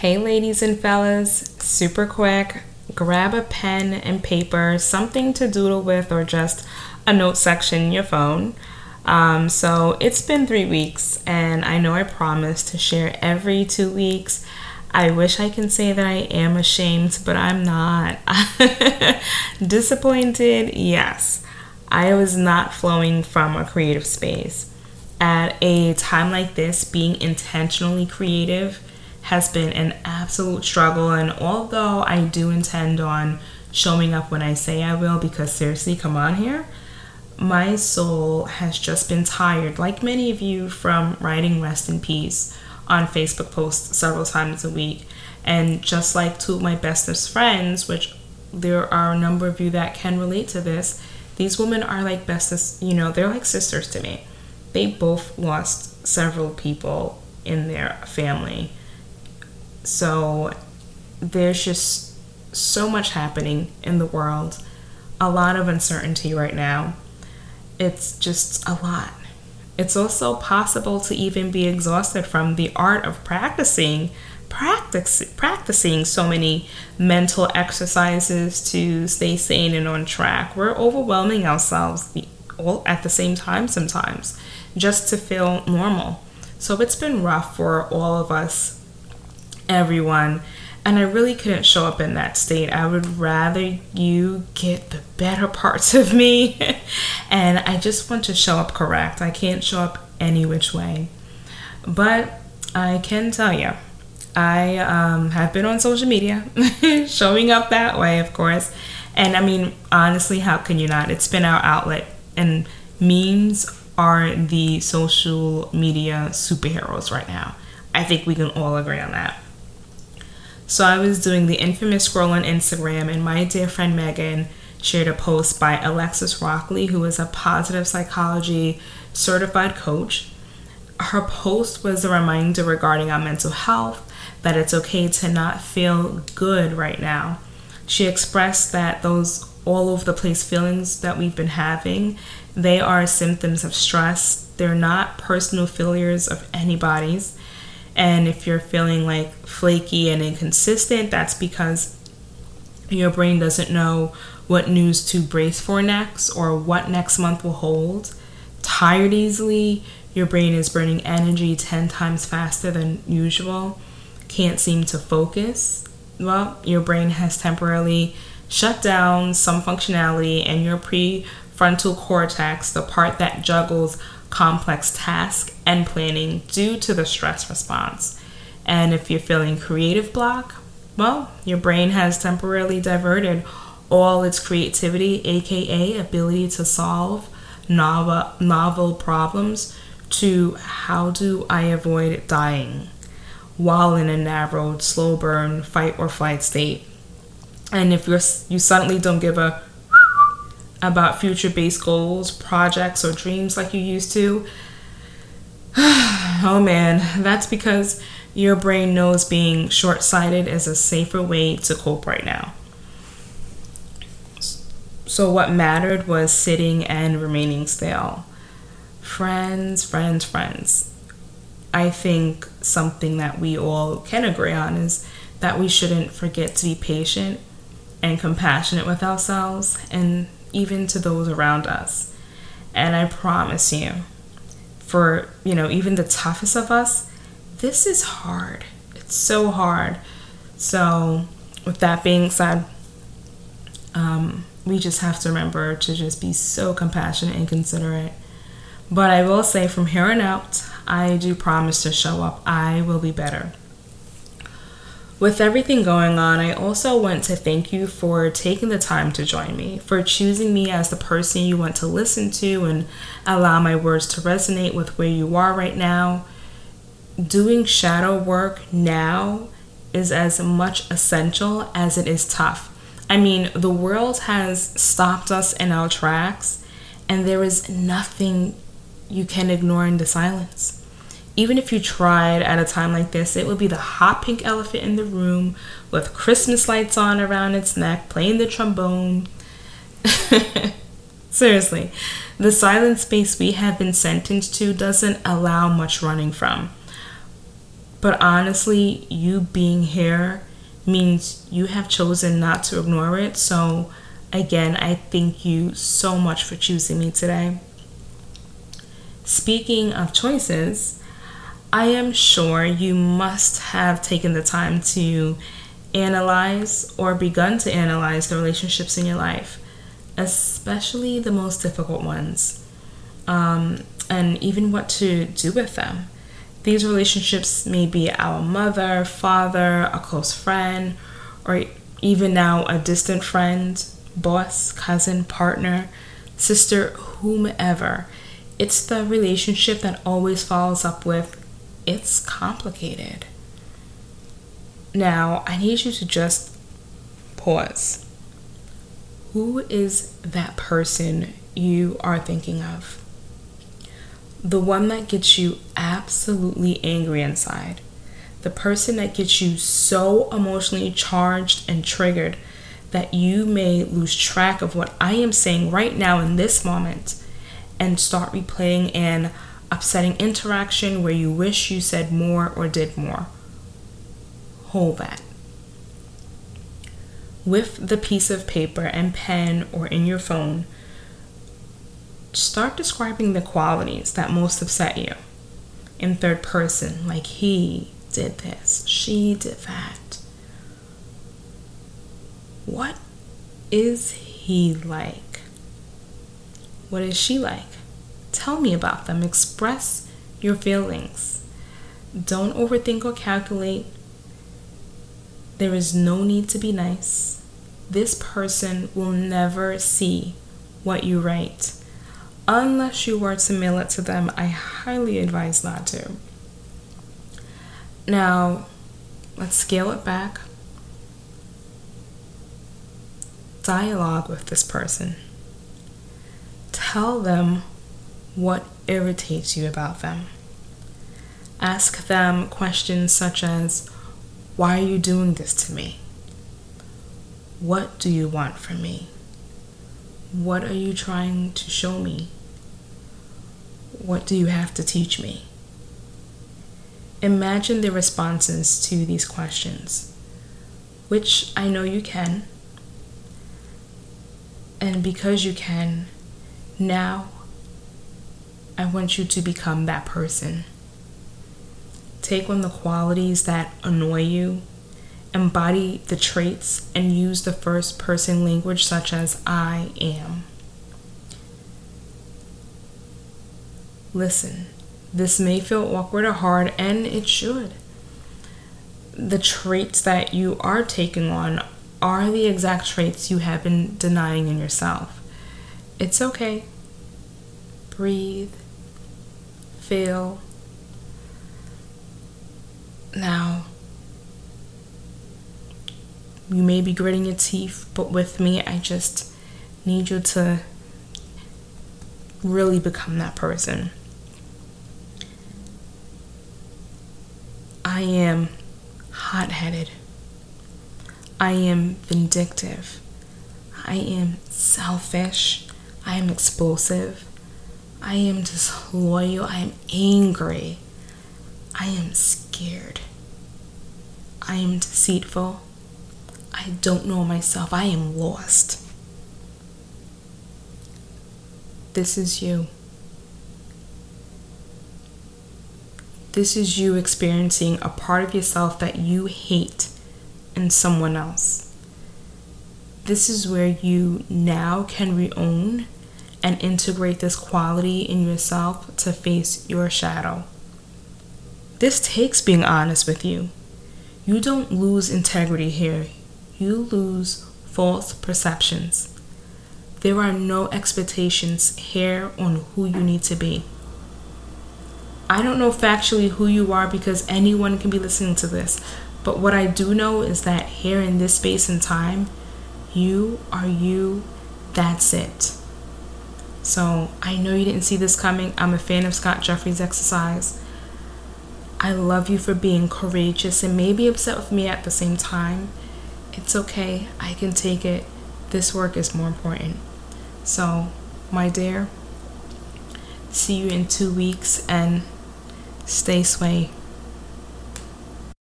Hey, ladies and fellas, super quick, grab a pen and paper, something to doodle with, or just a note section in your phone. Um, so it's been three weeks, and I know I promised to share every two weeks. I wish I can say that I am ashamed, but I'm not. Disappointed, yes. I was not flowing from a creative space. At a time like this, being intentionally creative has been an absolute struggle. And although I do intend on showing up when I say I will, because seriously, come on here, my soul has just been tired, like many of you, from writing rest in peace on Facebook posts several times a week. And just like two of my bestest friends, which there are a number of you that can relate to this, these women are like bestest, you know, they're like sisters to me. They both lost several people in their family so there's just so much happening in the world, a lot of uncertainty right now. It's just a lot. It's also possible to even be exhausted from the art of practicing practice practicing so many mental exercises to stay sane and on track. We're overwhelming ourselves all at the same time sometimes just to feel normal. So it's been rough for all of us everyone. And I really couldn't show up in that state. I would rather you get the better parts of me. and I just want to show up correct. I can't show up any which way. But I can tell you, I um, have been on social media, showing up that way, of course. And I mean, honestly, how can you not? It's been our outlet. And memes are the social media superheroes right now. I think we can all agree on that. So I was doing the infamous scroll on Instagram, and my dear friend Megan shared a post by Alexis Rockley, who is a positive psychology certified coach. Her post was a reminder regarding our mental health that it's okay to not feel good right now. She expressed that those all over the place feelings that we've been having, they are symptoms of stress. They're not personal failures of anybody's. And if you're feeling like flaky and inconsistent, that's because your brain doesn't know what news to brace for next or what next month will hold. Tired easily, your brain is burning energy 10 times faster than usual, can't seem to focus. Well, your brain has temporarily shut down some functionality, and your prefrontal cortex, the part that juggles complex task and planning due to the stress response. And if you're feeling creative block, well, your brain has temporarily diverted all its creativity, aka ability to solve novel, novel problems, to how do I avoid dying while in a narrowed, slow burn, fight or flight state. And if you're, you suddenly don't give a about future based goals, projects, or dreams like you used to, oh man, that's because your brain knows being short sighted is a safer way to cope right now. So, what mattered was sitting and remaining still. Friends, friends, friends. I think something that we all can agree on is that we shouldn't forget to be patient and compassionate with ourselves and even to those around us. And I promise you, for, you know, even the toughest of us, this is hard. It's so hard. So, with that being said, um, we just have to remember to just be so compassionate and considerate. But I will say from here on out, I do promise to show up. I will be better. With everything going on, I also want to thank you for taking the time to join me, for choosing me as the person you want to listen to and allow my words to resonate with where you are right now. Doing shadow work now is as much essential as it is tough. I mean, the world has stopped us in our tracks, and there is nothing you can ignore in the silence even if you tried at a time like this, it would be the hot pink elephant in the room with Christmas lights on around its neck, playing the trombone. Seriously, the silent space we have been sentenced to doesn't allow much running from. But honestly, you being here means you have chosen not to ignore it. So, again, I thank you so much for choosing me today. Speaking of choices, I am sure you must have taken the time to analyze or begun to analyze the relationships in your life, especially the most difficult ones, um, and even what to do with them. These relationships may be our mother, father, a close friend, or even now a distant friend, boss, cousin, partner, sister, whomever. It's the relationship that always follows up with, it's complicated. Now, I need you to just pause. Who is that person you are thinking of? the one that gets you absolutely angry inside, the person that gets you so emotionally charged and triggered that you may lose track of what I am saying right now in this moment and start replaying an upsetting interaction where you wish you said more or did more. Hold that. With the piece of paper and pen or in your phone, start describing the qualities that most upset you in third person, like he did this, she did that. What is he like? What is she like? Tell me about them. Express your feelings. Don't overthink or calculate. There is no need to be nice. This person will never see what you write unless you were to mail it to them, I highly advise not to. Now, let's scale it back. Dialogue with this person. Tell them what irritates you about them. Ask them questions such as Why are you doing this to me? What do you want from me? What are you trying to show me? What do you have to teach me? Imagine the responses to these questions, which I know you can. And because you can, now I want you to become that person. Take on the qualities that annoy you, embody the traits, and use the first person language such as I am. Listen, this may feel awkward or hard, and it should. The traits that you are taking on are the exact traits you have been denying in yourself. It's okay. Breathe. Feel. Now, you may be gritting your teeth, but with me, I just need you to really become that person. I am hot headed. I am vindictive. I am selfish. I am explosive. I am disloyal. I am angry. I am scared. I am deceitful. I don't know myself. I am lost. This is you. This is you experiencing a part of yourself that you hate in someone else. This is where you now can reown and integrate this quality in yourself to face your shadow. This takes being honest with you. You don't lose integrity here, you lose false perceptions. There are no expectations here on who you need to be. I don't know factually who you are because anyone can be listening to this. But what I do know is that here in this space and time, you are you. That's it. So I know you didn't see this coming. I'm a fan of Scott Jeffrey's exercise. I love you for being courageous and maybe upset with me at the same time. It's okay. I can take it. This work is more important. So, my dear, see you in two weeks and Stay sway.